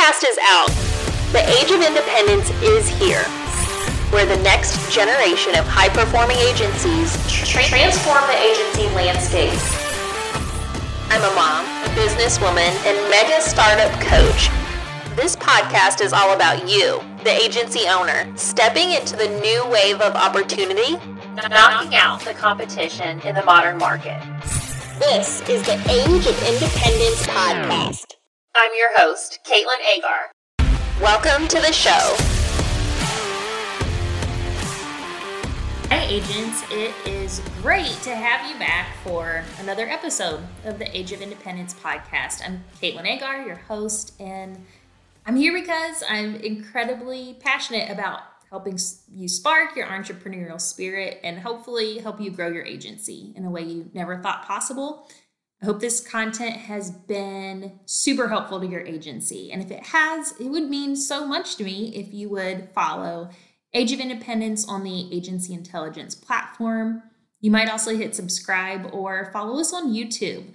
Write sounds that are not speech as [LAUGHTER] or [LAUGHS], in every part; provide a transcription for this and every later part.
podcast is out. The age of independence is here, where the next generation of high performing agencies transform the agency landscape. I'm a mom, a businesswoman, and mega startup coach. This podcast is all about you, the agency owner, stepping into the new wave of opportunity, knocking out the competition in the modern market. This is the Age of Independence podcast. I'm your host, Caitlin Agar. Welcome to the show. Hi, agents. It is great to have you back for another episode of the Age of Independence podcast. I'm Caitlin Agar, your host, and I'm here because I'm incredibly passionate about helping you spark your entrepreneurial spirit and hopefully help you grow your agency in a way you never thought possible. I hope this content has been super helpful to your agency. And if it has, it would mean so much to me if you would follow Age of Independence on the Agency Intelligence platform. You might also hit subscribe or follow us on YouTube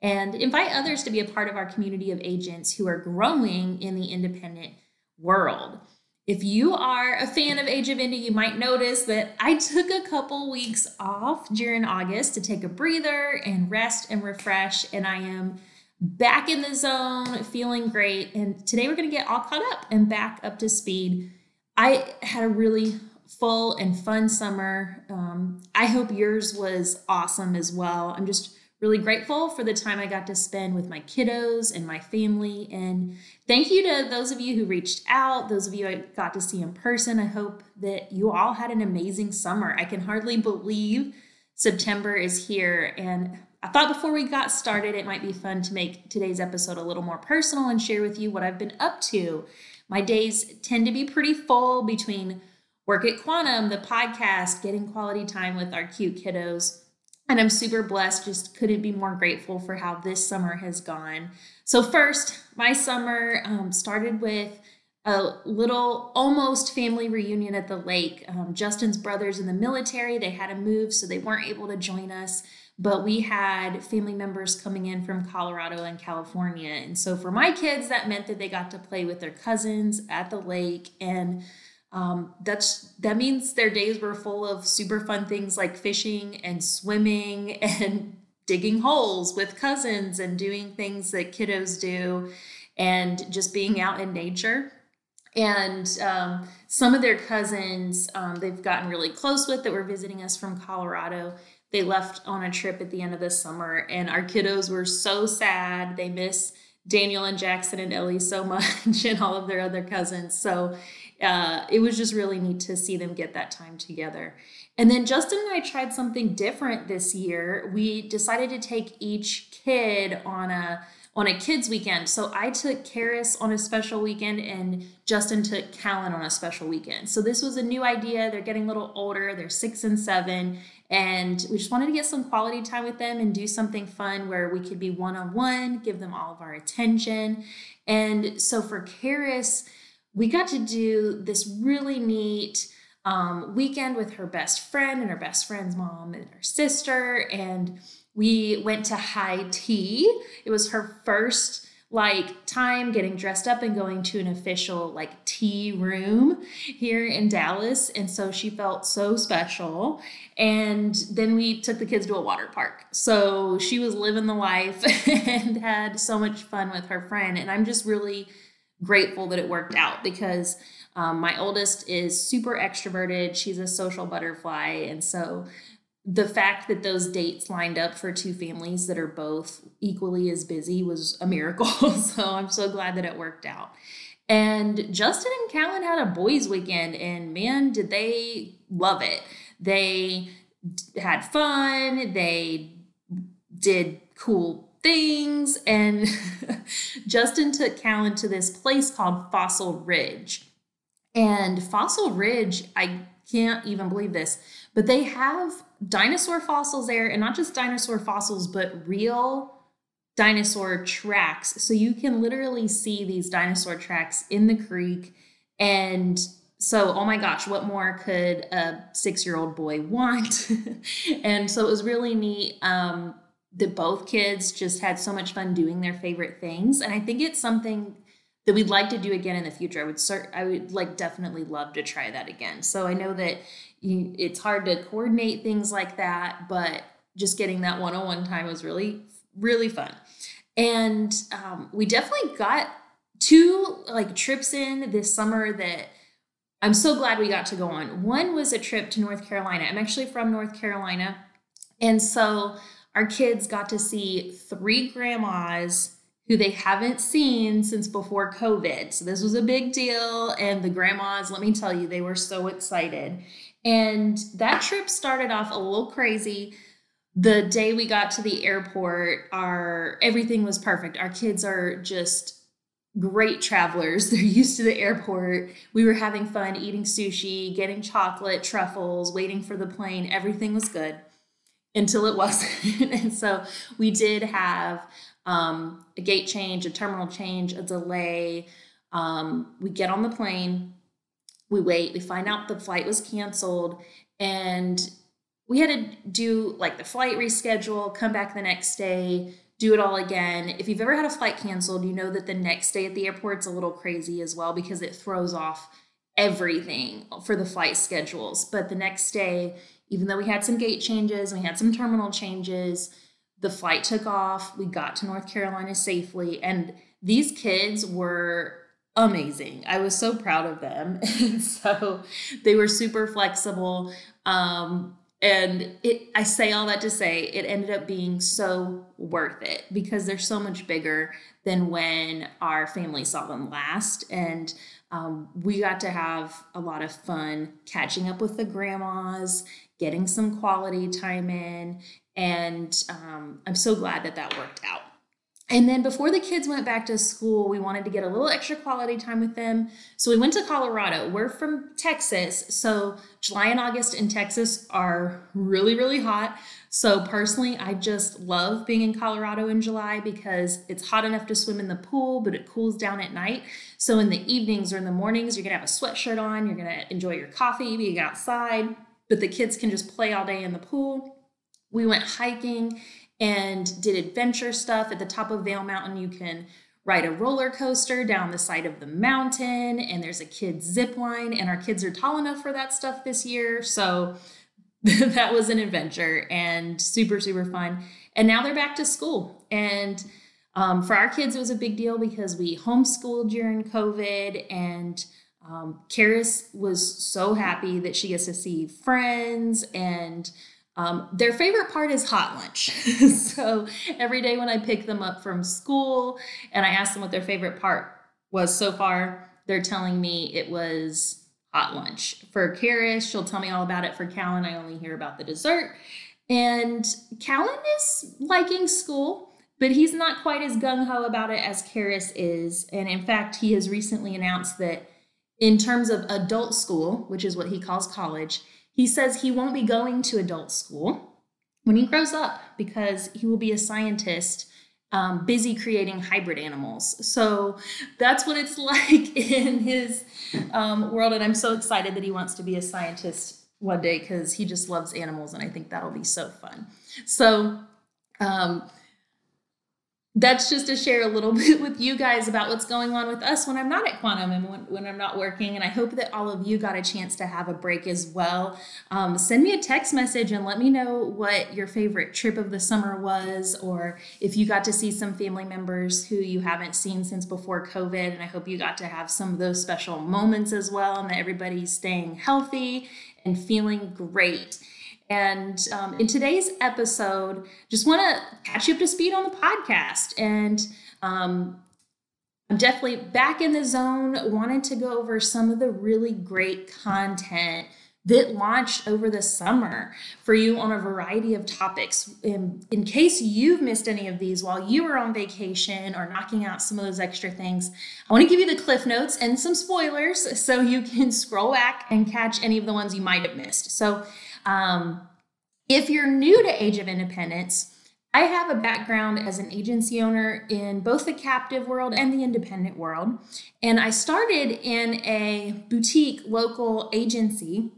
and invite others to be a part of our community of agents who are growing in the independent world. If you are a fan of Age of Indie, you might notice that I took a couple weeks off during August to take a breather and rest and refresh, and I am back in the zone, feeling great. And today we're going to get all caught up and back up to speed. I had a really full and fun summer. Um, I hope yours was awesome as well. I'm just really grateful for the time I got to spend with my kiddos and my family. And thank you to those of you who reached out, those of you I got to see in person. I hope that you all had an amazing summer. I can hardly believe September is here. And I thought before we got started, it might be fun to make today's episode a little more personal and share with you what I've been up to. My days tend to be pretty full between work at Quantum, the podcast, getting quality time with our cute kiddos and I'm super blessed, just couldn't be more grateful for how this summer has gone. So, first, my summer um, started with a little almost family reunion at the lake. Um, Justin's brothers in the military, they had to move, so they weren't able to join us. But we had family members coming in from Colorado and California. And so for my kids, that meant that they got to play with their cousins at the lake. And um, that's that means their days were full of super fun things like fishing and swimming [LAUGHS] and digging holes with cousins and doing things that kiddos do and just being out in nature. And um, some of their cousins um, they've gotten really close with that were visiting us from colorado. They left on a trip at the end of the summer and our kiddos were so sad. They miss daniel and jackson and ellie so [LAUGHS] much and all of their other cousins. So uh, it was just really neat to see them get that time together. And then Justin and I tried something different this year. We decided to take each kid on a on a kids weekend. So I took Karis on a special weekend and Justin took Callan on a special weekend. So this was a new idea. They're getting a little older. They're six and seven. And we just wanted to get some quality time with them and do something fun where we could be one on one, give them all of our attention. And so for Karis, we got to do this really neat um, weekend with her best friend and her best friend's mom and her sister. And we went to high tea. It was her first like time getting dressed up and going to an official like tea room here in Dallas and so she felt so special and then we took the kids to a water park so she was living the life [LAUGHS] and had so much fun with her friend and I'm just really grateful that it worked out because um, my oldest is super extroverted. She's a social butterfly. And so the fact that those dates lined up for two families that are both equally as busy was a miracle. [LAUGHS] so I'm so glad that it worked out. And Justin and Callan had a boys' weekend, and man, did they love it. They had fun, they did cool things. And [LAUGHS] Justin took Callan to this place called Fossil Ridge. And Fossil Ridge, I can't even believe this, but they have dinosaur fossils there, and not just dinosaur fossils, but real dinosaur tracks. So you can literally see these dinosaur tracks in the creek. And so, oh my gosh, what more could a six year old boy want? [LAUGHS] and so it was really neat. Um, that both kids just had so much fun doing their favorite things. And I think it's something that we'd like to do again in the future. I would start, I would like definitely love to try that again. So I know that you, it's hard to coordinate things like that, but just getting that one-on-one time was really, really fun. And um, we definitely got two like trips in this summer that I'm so glad we got to go on. One was a trip to North Carolina. I'm actually from North Carolina. And so our kids got to see three grandmas who they haven't seen since before COVID. So this was a big deal. And the grandmas, let me tell you, they were so excited. And that trip started off a little crazy. The day we got to the airport, our everything was perfect. Our kids are just great travelers. [LAUGHS] They're used to the airport. We were having fun eating sushi, getting chocolate, truffles, waiting for the plane. Everything was good until it [LAUGHS] wasn't. and so we did have um, a gate change, a terminal change, a delay. Um, we get on the plane, we wait, we find out the flight was canceled, and we had to do like the flight reschedule, come back the next day, do it all again. If you've ever had a flight canceled, you know that the next day at the airport's a little crazy as well because it throws off everything for the flight schedules. But the next day, even though we had some gate changes, we had some terminal changes, the flight took off. We got to North Carolina safely. And these kids were amazing. I was so proud of them. [LAUGHS] And so they were super flexible. Um, and it I say all that to say it ended up being so worth it because they're so much bigger than when our family saw them last. And um, we got to have a lot of fun catching up with the grandmas, getting some quality time in, and um, I'm so glad that that worked out. And then before the kids went back to school, we wanted to get a little extra quality time with them. So we went to Colorado. We're from Texas. So July and August in Texas are really, really hot. So personally, I just love being in Colorado in July because it's hot enough to swim in the pool, but it cools down at night. So in the evenings or in the mornings, you're going to have a sweatshirt on, you're going to enjoy your coffee, being outside, but the kids can just play all day in the pool. We went hiking and did adventure stuff. At the top of Vail Mountain, you can ride a roller coaster down the side of the mountain, and there's a kids' zip line. And our kids are tall enough for that stuff this year. So [LAUGHS] that was an adventure and super, super fun. And now they're back to school. And um, for our kids, it was a big deal because we homeschooled during COVID and um, Karis was so happy that she gets to see friends and um, their favorite part is hot lunch. [LAUGHS] so every day when I pick them up from school and I ask them what their favorite part was so far, they're telling me it was hot lunch. For Karis, she'll tell me all about it. For Callan, I only hear about the dessert. And Callan is liking school, but he's not quite as gung ho about it as Karis is. And in fact, he has recently announced that in terms of adult school, which is what he calls college, he says he won't be going to adult school when he grows up because he will be a scientist um, busy creating hybrid animals. So that's what it's [LAUGHS] like in his um, world. And I'm so excited that he wants to be a scientist one day because he just loves animals. And I think that'll be so fun. So, um, that's just to share a little [LAUGHS] bit with you guys about what's going on with us when I'm not at Quantum and when, when I'm not working. And I hope that all of you got a chance to have a break as well. Um, send me a text message and let me know what your favorite trip of the summer was, or if you got to see some family members who you haven't seen since before COVID. And I hope you got to have some of those special moments as well, and that everybody's staying healthy and feeling great. And um, in today's episode, just want to catch you up to speed on the podcast. And um, I'm definitely back in the zone, wanted to go over some of the really great content that launched over the summer for you on a variety of topics. In, in case you've missed any of these while you were on vacation or knocking out some of those extra things, I want to give you the cliff notes and some spoilers so you can [LAUGHS] scroll back and catch any of the ones you might have missed. So, um, if you're new to Age of Independence, I have a background as an agency owner in both the captive world and the independent world. And I started in a boutique local agency.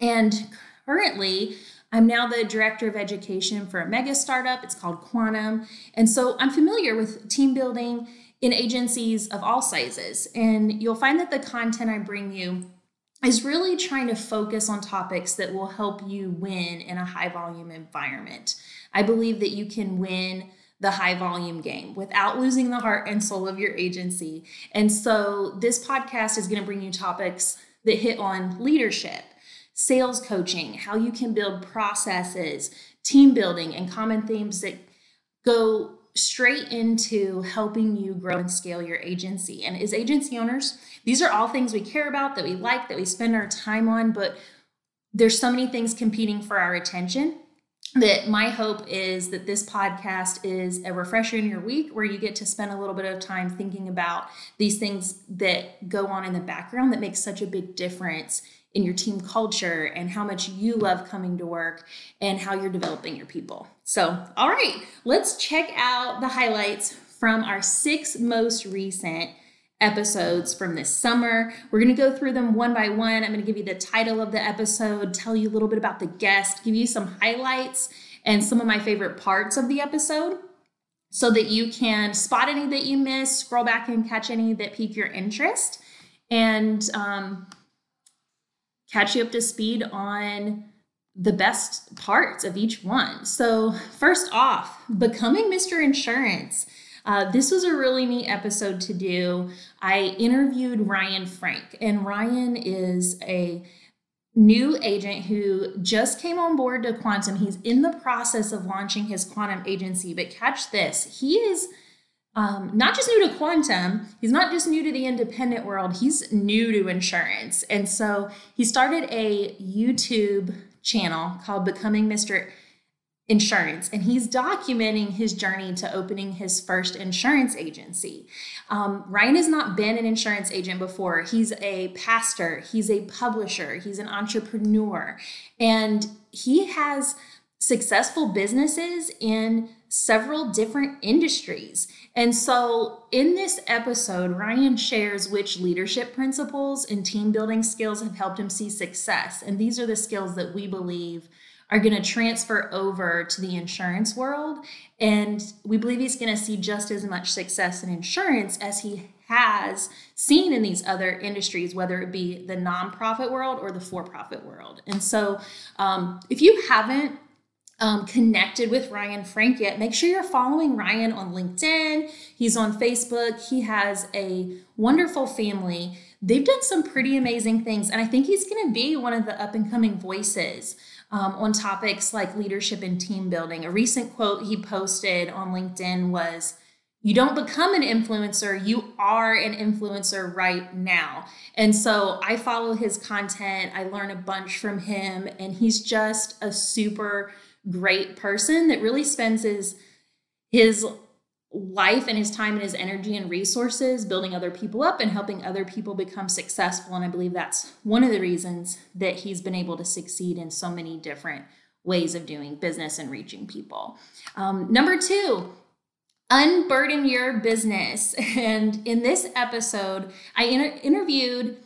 And currently, I'm now the director of education for a mega startup. It's called Quantum. And so I'm familiar with team building in agencies of all sizes. And you'll find that the content I bring you is really trying to focus on topics that will help you win in a high volume environment. I believe that you can win the high volume game without losing the heart and soul of your agency. And so this podcast is going to bring you topics that hit on leadership, sales coaching, how you can build processes, team building, and common themes that go straight into helping you grow and scale your agency. And as agency owners, these are all things we care about, that we like, that we spend our time on, but there's so many things competing for our attention that my hope is that this podcast is a refresher in your week where you get to spend a little bit of time thinking about these things that go on in the background that make such a big difference in your team culture and how much you love coming to work and how you're developing your people. So, all right, let's check out the highlights from our six most recent episodes from this summer. We're going to go through them one by one. I'm going to give you the title of the episode, tell you a little bit about the guest, give you some highlights and some of my favorite parts of the episode so that you can spot any that you missed, scroll back and catch any that pique your interest. And um, catch you up to speed on the best parts of each one. So, first off, becoming Mr. Insurance. Uh, this was a really neat episode to do. I interviewed Ryan Frank, and Ryan is a new agent who just came on board to Quantum. He's in the process of launching his Quantum agency, but catch this he is um, not just new to quantum, he's not just new to the independent world, he's new to insurance. And so he started a YouTube channel called Becoming Mr. Insurance, and he's documenting his journey to opening his first insurance agency. Um, Ryan has not been an insurance agent before. He's a pastor, he's a publisher, he's an entrepreneur, and he has successful businesses in several different industries. And so, in this episode, Ryan shares which leadership principles and team building skills have helped him see success. And these are the skills that we believe are going to transfer over to the insurance world. And we believe he's going to see just as much success in insurance as he has seen in these other industries, whether it be the nonprofit world or the for profit world. And so, um, if you haven't um, connected with Ryan Frank yet, make sure you're following Ryan on LinkedIn. He's on Facebook. He has a wonderful family. They've done some pretty amazing things, and I think he's going to be one of the up and coming voices um, on topics like leadership and team building. A recent quote he posted on LinkedIn was, you don't become an influencer, you are an influencer right now. And so I follow his content, I learn a bunch from him, and he's just a super great person that really spends his his life and his time and his energy and resources building other people up and helping other people become successful. And i believe that's one of the reasons that he's been able to succeed in so many different ways of doing business and reaching people. Um, number two unburden your business. [LAUGHS] And in this episode i inter- interviewed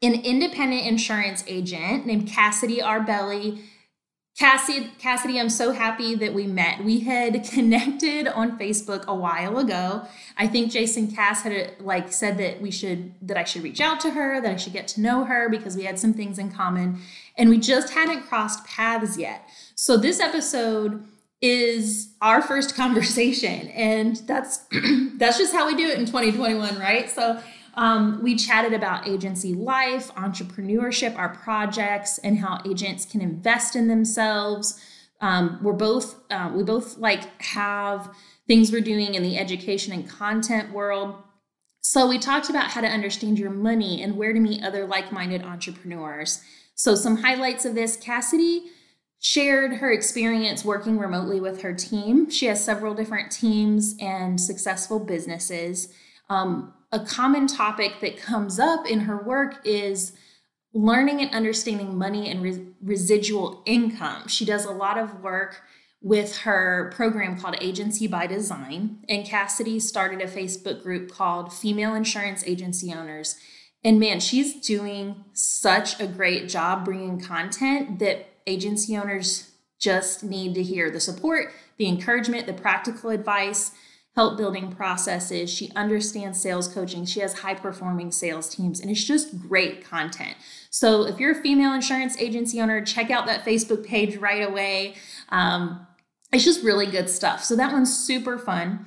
an independent insurance agent named cassidy arbelli Cassie, Cassidy, I'm so happy that we met. We had [LAUGHS] connected on Facebook a while ago. I think Jason Cass had like said that we should that I should reach out to her, that I should get to know her because we had some things in common, and we just hadn't crossed paths yet. So this episode is our first [LAUGHS] conversation, and that's [CLEARS THROAT] that's just how we do it in 2021, right? So um, we chatted about agency life, entrepreneurship, our projects, and how agents can invest in themselves. Um, we're both uh, we both like have things we're doing in the education and content world. So we talked about how to understand your money and where to meet other like-minded entrepreneurs. So some highlights of this: Cassidy shared her experience working remotely with her team. She has several different teams and successful businesses. Um, a common topic that comes up in her work is learning and understanding money and re- residual income. She does a lot of work with her program called Agency by Design. And Cassidy started a Facebook group called Female Insurance Agency Owners. And man, she's doing such a great job bringing content that agency owners just need to hear the support, the encouragement, the practical advice help building processes. She understands sales coaching. She has high performing sales teams, and it's just great content. So if you're a female insurance agency owner, check out that Facebook page right away. Um, it's just really good stuff. So that one's super fun.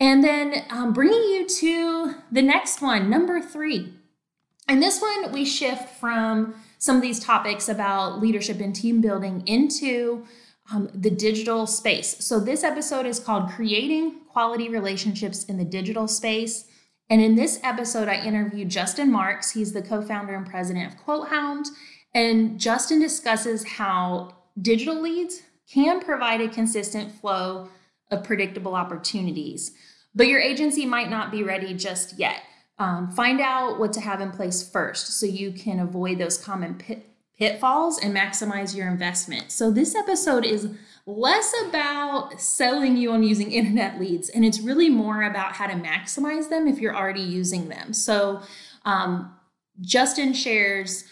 And then um, bringing you to the next one, number three. And this one, we shift from some of these topics about leadership and team building into um, the digital space. So, this episode is called Creating Quality Relationships in the Digital Space. And in this episode, I interviewed Justin Marks. He's the co founder and president of QuoteHound. And Justin discusses how digital leads can provide a consistent flow of predictable opportunities. But your agency might not be ready just yet. Um, find out what to have in place first so you can avoid those common pit, pitfalls and maximize your investment. So, this episode is less about selling you on using internet leads, and it's really more about how to maximize them if you're already using them. So, um, Justin shares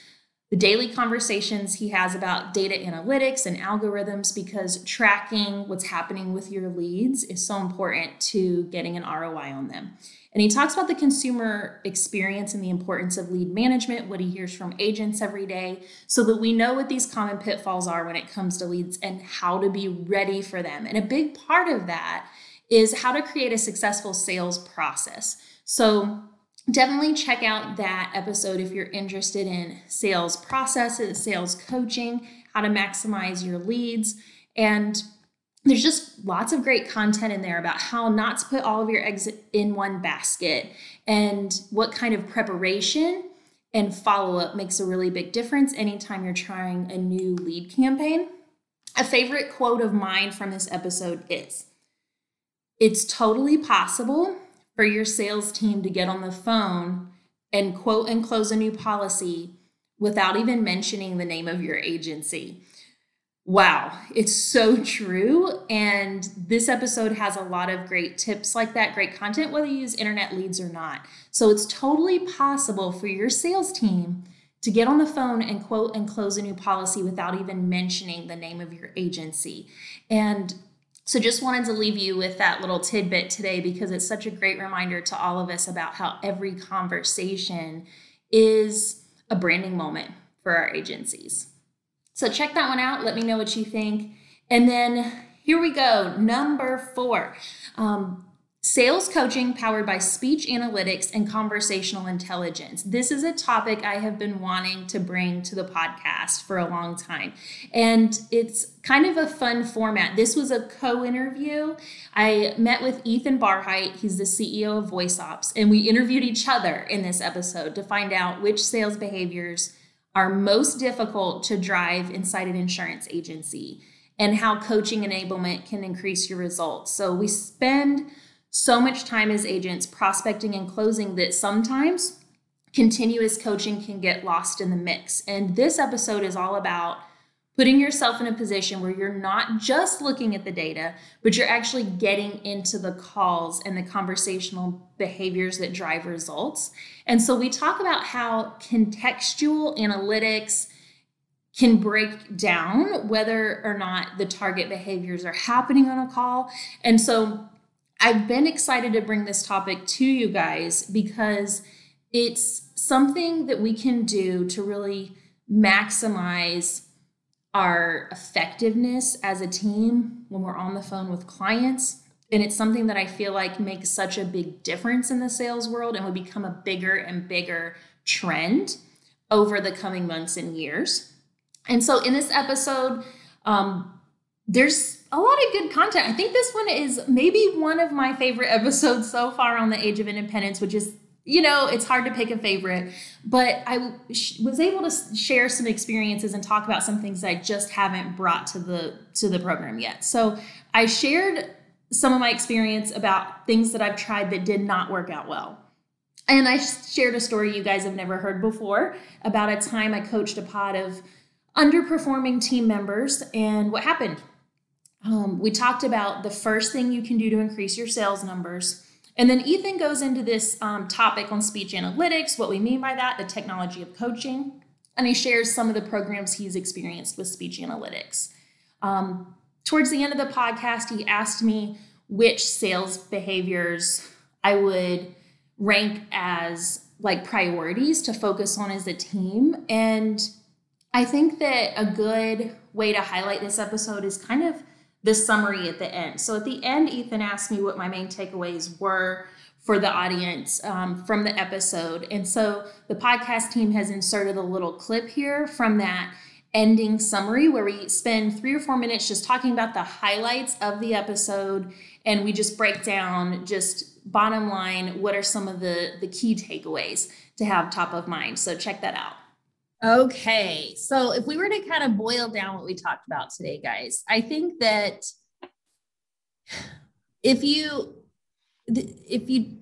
the daily conversations he has about data analytics and algorithms because tracking what's happening with your leads is so important to getting an ROI on them. And he talks about the consumer experience and the importance of lead management, what he hears from agents every day, so that we know what these common pitfalls are when it comes to leads and how to be ready for them. And a big part of that is how to create a successful sales process. So, definitely check out that episode if you're interested in sales processes, sales coaching, how to maximize your leads. And there's just lots of great content in there about how not to put all of your eggs in one basket and what kind of preparation and follow up makes a really big difference anytime you're trying a new lead campaign. A favorite quote of mine from this episode is It's totally possible for your sales team to get on the phone and quote and close a new policy without even mentioning the name of your agency. Wow, it's so true. And this episode has a lot of great tips like that, great content, whether you use internet leads or not. So it's totally possible for your sales team to get on the phone and quote and close a new policy without even mentioning the name of your agency. And so, just wanted to leave you with that little tidbit today because it's such a great reminder to all of us about how every conversation is a branding moment for our agencies. So, check that one out. Let me know what you think. And then here we go. Number four. Um, Sales coaching powered by speech analytics and conversational intelligence. This is a topic I have been wanting to bring to the podcast for a long time. And it's kind of a fun format. This was a co interview. I met with Ethan Barheit, he's the CEO of VoiceOps, and we interviewed each other in this episode to find out which sales behaviors are most difficult to drive inside an insurance agency and how coaching enablement can increase your results. So we spend so much time as agents prospecting and closing that sometimes continuous coaching can get lost in the mix. And this episode is all about putting yourself in a position where you're not just looking at the data, but you're actually getting into the calls and the conversational behaviors that drive results. And so we talk about how contextual analytics can break down whether or not the target behaviors are happening on a call. And so I've been excited to bring this topic to you guys because it's something that we can do to really maximize our effectiveness as a team when we're on the phone with clients. And it's something that I feel like makes such a big difference in the sales world and will become a bigger and bigger trend over the coming months and years. And so, in this episode, um, there's a lot of good content. I think this one is maybe one of my favorite [LAUGHS] episodes so far on the Age of Independence, which is you know, it's hard to pick a favorite, but I was able to share some experiences and talk about some things that I just haven't brought to the to the program yet. So I shared some of my experience about things that I've tried that did not work out well. And I shared a story you guys have never heard before about a time I coached a pod of underperforming team members and what happened. Um, we talked about the first thing you can do to increase your sales numbers and then Ethan goes into this um, topic on speech analytics, what we mean by that, the technology of coaching, and he shares some of the programs he's experienced with speech analytics. Um, towards the end of the podcast, he asked me which sales behaviors I would rank as like priorities to focus on as a team. And I think that a good way to highlight this episode is kind of the summary at the end. So at the end, Ethan asked me what my main takeaways were for the audience um, from the episode. And so the podcast team has inserted a little clip here from that ending summary where we spend three or four minutes just talking about the highlights of the episode and we just break down just bottom line what are some of the the key takeaways to have top of mind so check that out Okay. So if we were to kind of boil down what we talked about today, guys, I think that if you if you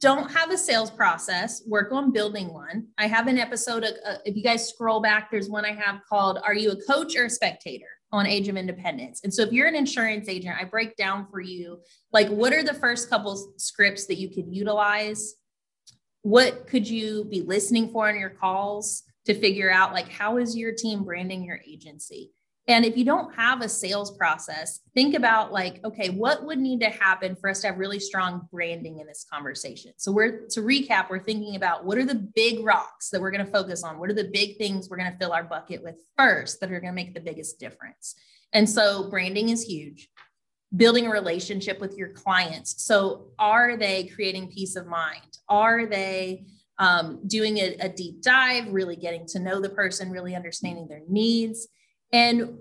don't have a sales process, work on building one. I have an episode of, uh, if you guys scroll back, there's one I have called Are You a Coach or a Spectator? on Age of Independence. And so if you're an insurance agent, I break down for you like what are the first couple scripts that you could utilize? What could you be listening for in your calls? To figure out like how is your team branding your agency? And if you don't have a sales process think about like okay what would need to happen for us to have really strong branding in this conversation? So we're to recap we're thinking about what are the big rocks that we're going to focus on? What are the big things we're going to fill our bucket with first that are going to make the biggest difference? And so branding is huge. Building a relationship with your clients. So are they creating peace of mind? Are they um, doing a, a deep dive, really getting to know the person, really understanding their needs. And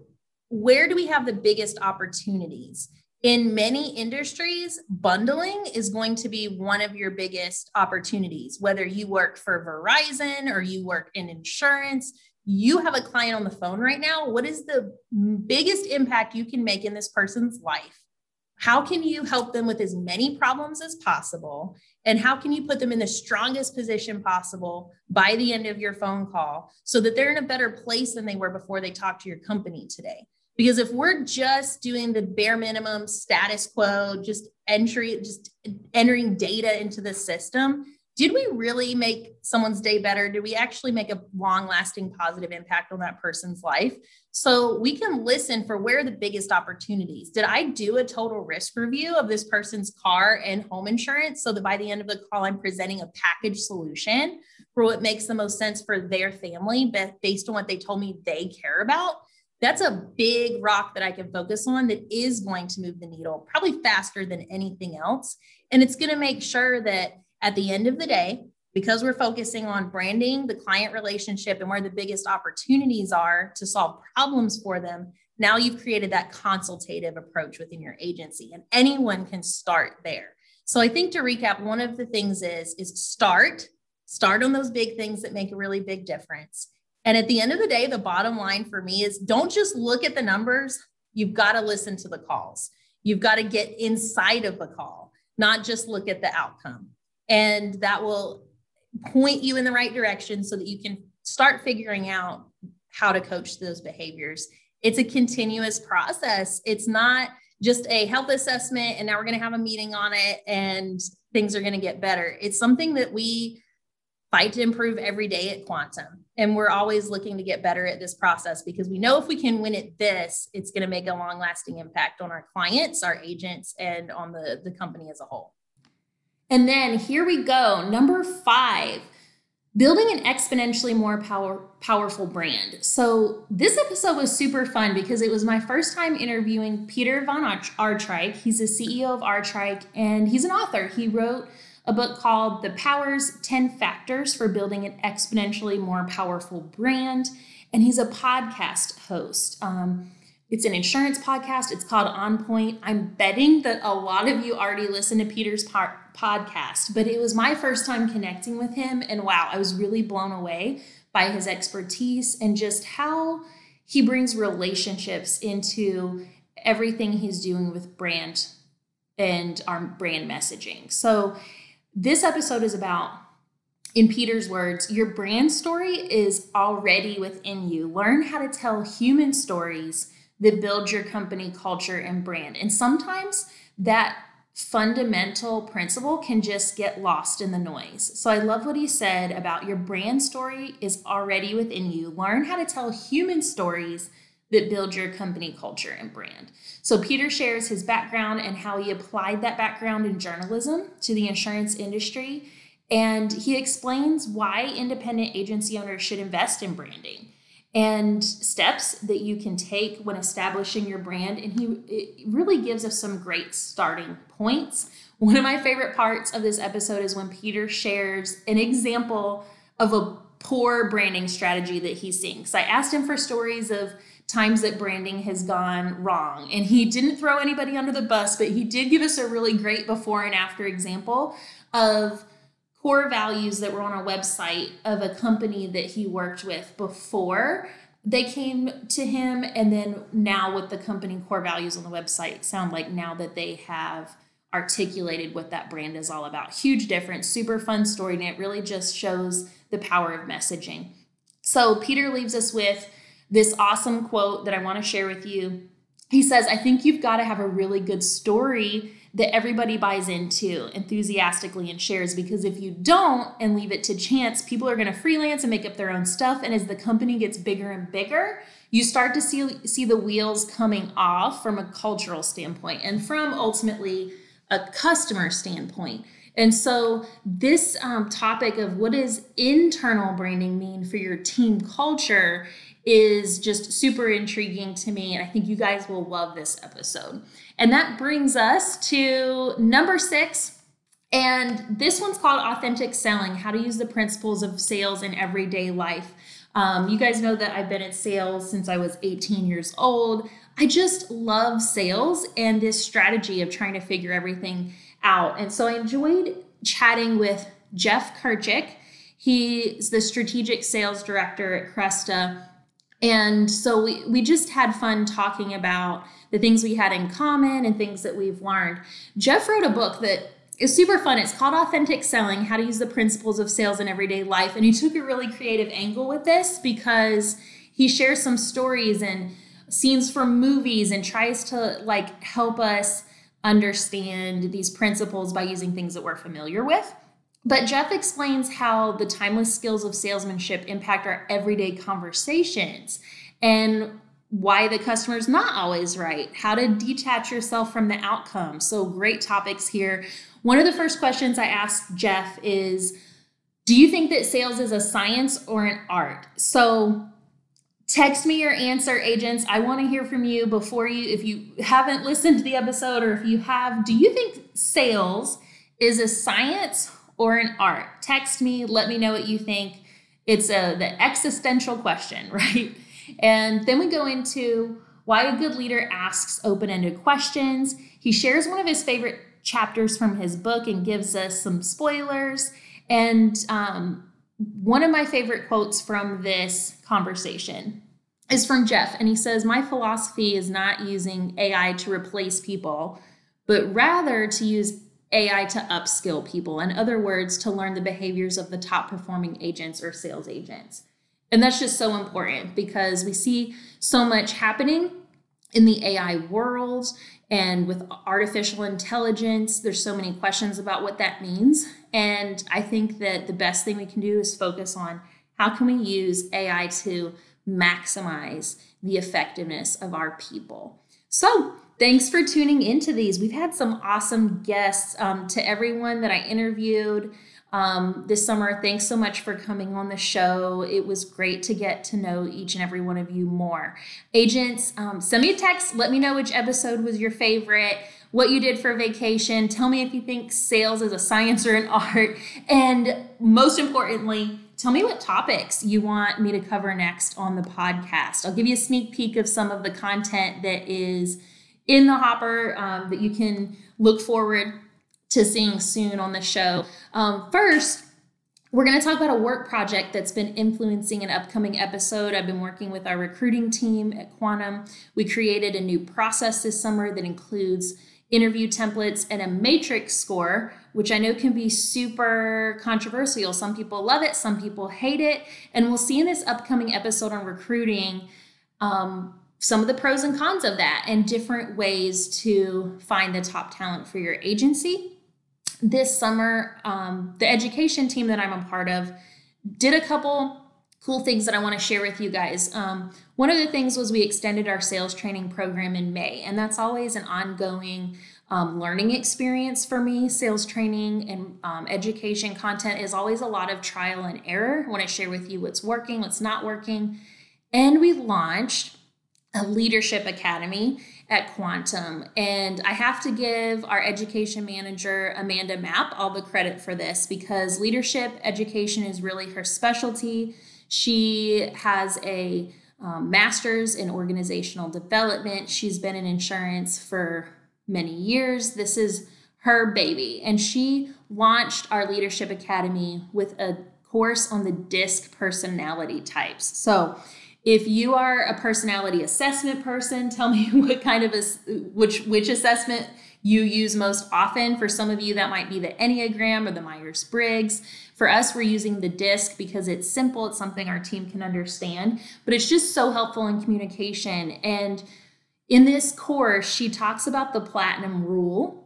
where do we have the biggest opportunities? In many industries, bundling is going to be one of your biggest opportunities. Whether you work for Verizon or you work in insurance, you have a client on the phone right now. What is the biggest impact you can make in this person's life? How can you help them with as many problems as possible? And how can you put them in the strongest position possible by the end of your phone call so that they're in a better place than they were before they talked to your company today? Because if we're just doing the bare minimum status quo, just entry, just entering data into the system, did we really make someone's day better? Did we actually make a long lasting positive impact on that person's life? So we can listen for where the biggest opportunities. Did I do a total risk review of this person's car and home insurance so that by the end of the call, I'm presenting a package solution for what makes the most sense for their family based on what they told me they care about? That's a big rock that I can focus on that is going to move the needle probably faster than anything else. And it's going to make sure that at the end of the day, because we're focusing on branding, the client relationship, and where the biggest opportunities are to solve problems for them, now you've created that consultative approach within your agency, and anyone can start there. So I think to recap, one of the things is is start, start on those big things that make a really big difference. And at the end of the day, the bottom line for me is don't just look at the numbers. You've got to listen to the calls. You've got to get inside of the call, not just look at the outcome and that will point you in the right direction so that you can start figuring out how to coach those behaviors. It's a continuous process. It's not just a health assessment and now we're going to have a meeting on it and things are going to get better. It's something that we fight to improve every day at Quantum. And we're always looking to get better at this process because we know if we can win at this, it's going to make a long lasting impact on our clients, our agents, and on the, the company as a whole. And then here we go. Number five, building an exponentially more power, powerful brand. So this episode was super fun because it was my first time interviewing Peter van Aartrijk. He's the CEO of Aartrijk and he's an author. He wrote a book called The Powers 10 Factors for Building an Exponentially More Powerful Brand. And he's a podcast host. Um, it's an insurance podcast. It's called On Point. I'm betting that a lot of you already listen to Peter's po- podcast, but it was my first time connecting with him. And wow, I was really blown away by his expertise and just how he brings relationships into everything he's doing with brand and our brand messaging. So, this episode is about in Peter's words, your brand story is already within you. Learn how to tell human stories that build your company culture and brand. And sometimes that fundamental principle can just get lost in the noise. So I love what he said about your brand story is already within you. Learn how to tell human stories that build your company culture and brand. So Peter shares his background and how he applied that background in journalism to the insurance industry. And he explains why independent agency owners should invest in branding and steps that you can take when establishing your brand. And he really gives us some great starting points. One of my favorite parts of this episode is when Peter shares an example of a poor branding strategy that he's seeing. So I asked him for stories of times that branding has gone wrong. And he didn't throw anybody under the bus, but he did give us a really great before and after example of core values that were on a website of a company that he worked with before they came to him and then now with the company core values on the website sound like now that they have articulated what that brand is all about. Huge difference super fun story and it really just shows the power of messaging. So peter leaves us with this awesome quote that i want to share with you he says i think you've got to have a really good story that everybody buys into enthusiastically and shares because if you don't and leave it to chance, people are going to freelance and make up their own stuff and as the company gets bigger and bigger, you start to see see the wheels coming off from a cultural standpoint and from ultimately a customer standpoint. And so, this um, topic of what does internal branding mean for your team culture is just super intriguing to me. And I think you guys will love this episode. And that brings us to number six. And this one's called Authentic Selling How to Use the Principles of Sales in Everyday Life. Um, you guys know that I've been in sales since I was 18 years old. I just love sales and this strategy of trying to figure everything out. And so I enjoyed chatting with Jeff Kirchick. He's the strategic sales director at Cresta. And so we, we just had fun talking about the things we had in common and things that we've learned. Jeff wrote a book that is super fun. It's called Authentic Selling How to Use the Principles of Sales in Everyday Life. And he took a really creative angle with this because he shares some stories and scenes from movies and tries to like help us understand these principles by using things that we're familiar with. But Jeff explains how the timeless skills of salesmanship impact our everyday conversations and why the customer is not always right, how to detach yourself from the outcome. So, great topics here. One of the first questions I asked Jeff is Do you think that sales is a science or an art? So, text me your answer agents i want to hear from you before you if you haven't listened to the episode or if you have do you think sales is a science or an art. Text me let me know what you think. It's a the existential question [LAUGHS] right? And then we go into why a good leader asks open-ended questions. He shares one of his favorite chapters from his book and gives us some spoilers. And um, one of my favorite quotes from this conversation is from Jeff, and he says, My philosophy is not using AI to replace people, but rather to use AI to upskill people. In other words, to learn the behaviors of the top performing agents or sales agents. And that's just so important because we see so much happening in the AI world and with artificial intelligence. There's so many questions about what that means. And I think that the best thing we can do is focus on how can we use AI to maximize the effectiveness of our people. So, thanks for tuning into these. We've had some awesome guests um, to everyone that I interviewed um, this summer. Thanks so much for coming on the show. It was great to get to know each and every one of you more. Agents, um, send me a text. Let me know which episode was your favorite, what you did for vacation. Tell me if you think sales is a science or an [LAUGHS] art. And most importantly, tell me what topics you want me to cover next on the podcast. I'll give you a sneak peek of some of the content that is in the hopper um, that you can look forward to seeing soon on the show. Um, first, we're going to talk about a work project that's been influencing an upcoming episode. I've been working with our recruiting team at Quantum. We created a new process this summer that includes interview templates and a matrix score, which I know can be super controversial. Some people love it, some people hate it. And we'll see in this upcoming episode on recruiting um, some of the pros and cons of that and different ways to find the top talent for your agency. This summer, um, the education team that I'm a part of did a couple cool things that I want to share with you guys. Um, one of the things was we extended our sales training program in May, and that's always an ongoing um, learning experience for me. Sales training and um, education content is always a lot of trial and error. I want to share with you what's working, what's not working. And we launched a leadership academy at Quantum. And I have to give our education manager, Amanda Mapp, all the credit for this because leadership education is really her specialty. She has a um, master's in organizational development. She's been in insurance for many years. This is her baby. And she launched our Leadership Academy with a course on the DISC personality types. So if you are a personality assessment person, tell me [LAUGHS] what kind of a, which which assessment you use most often. For some of you, that might be the Enneagram or the Myers Briggs. For us, we're using the DISC because it's simple, it's something our team can understand, but it's just so helpful in communication. And in this course, she talks about the platinum rule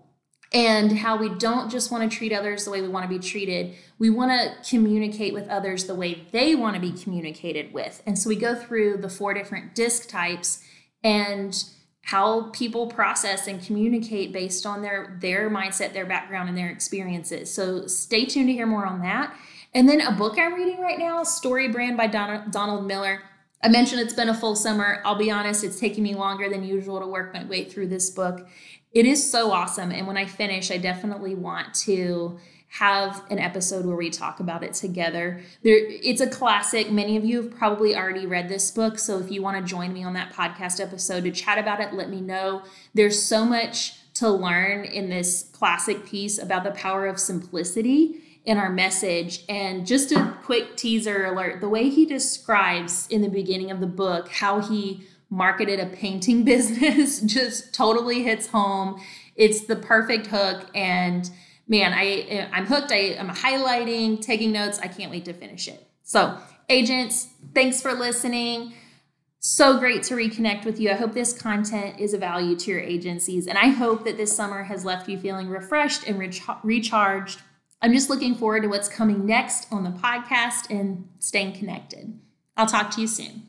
and how we don't just want to treat others the way we want to be treated. We want to communicate with others the way they want to be communicated with. And so we go through the four different disc types and how people process and communicate based on their their mindset, their background and their experiences. So stay tuned to hear more on that. And then a book I'm reading right now, Story Brand by Donald Miller. I mentioned it's been a full summer. I'll be honest, it's taking me longer than usual to work my way through this book it is so awesome. And when I finish, I definitely want to have an episode where we talk about it together. There it's a classic. Many of you have probably already read this book, so if you want to join me on that podcast episode to chat about it, let me know. There's so much to learn in this classic piece about the power of simplicity in our message. And just a quick teaser alert, the way he describes in the beginning of the book how he marketed a painting [LAUGHS] business just totally hits home. It's the perfect hook and man, I I'm hooked. I, I'm highlighting, taking notes. I can't wait to finish it. So, agents, thanks for listening. So great to reconnect with you. I hope this content is a value to your agencies, and I hope that this summer has left you feeling refreshed and recharged. I'm just looking forward to what's coming next on the podcast and staying connected. I'll talk to you soon.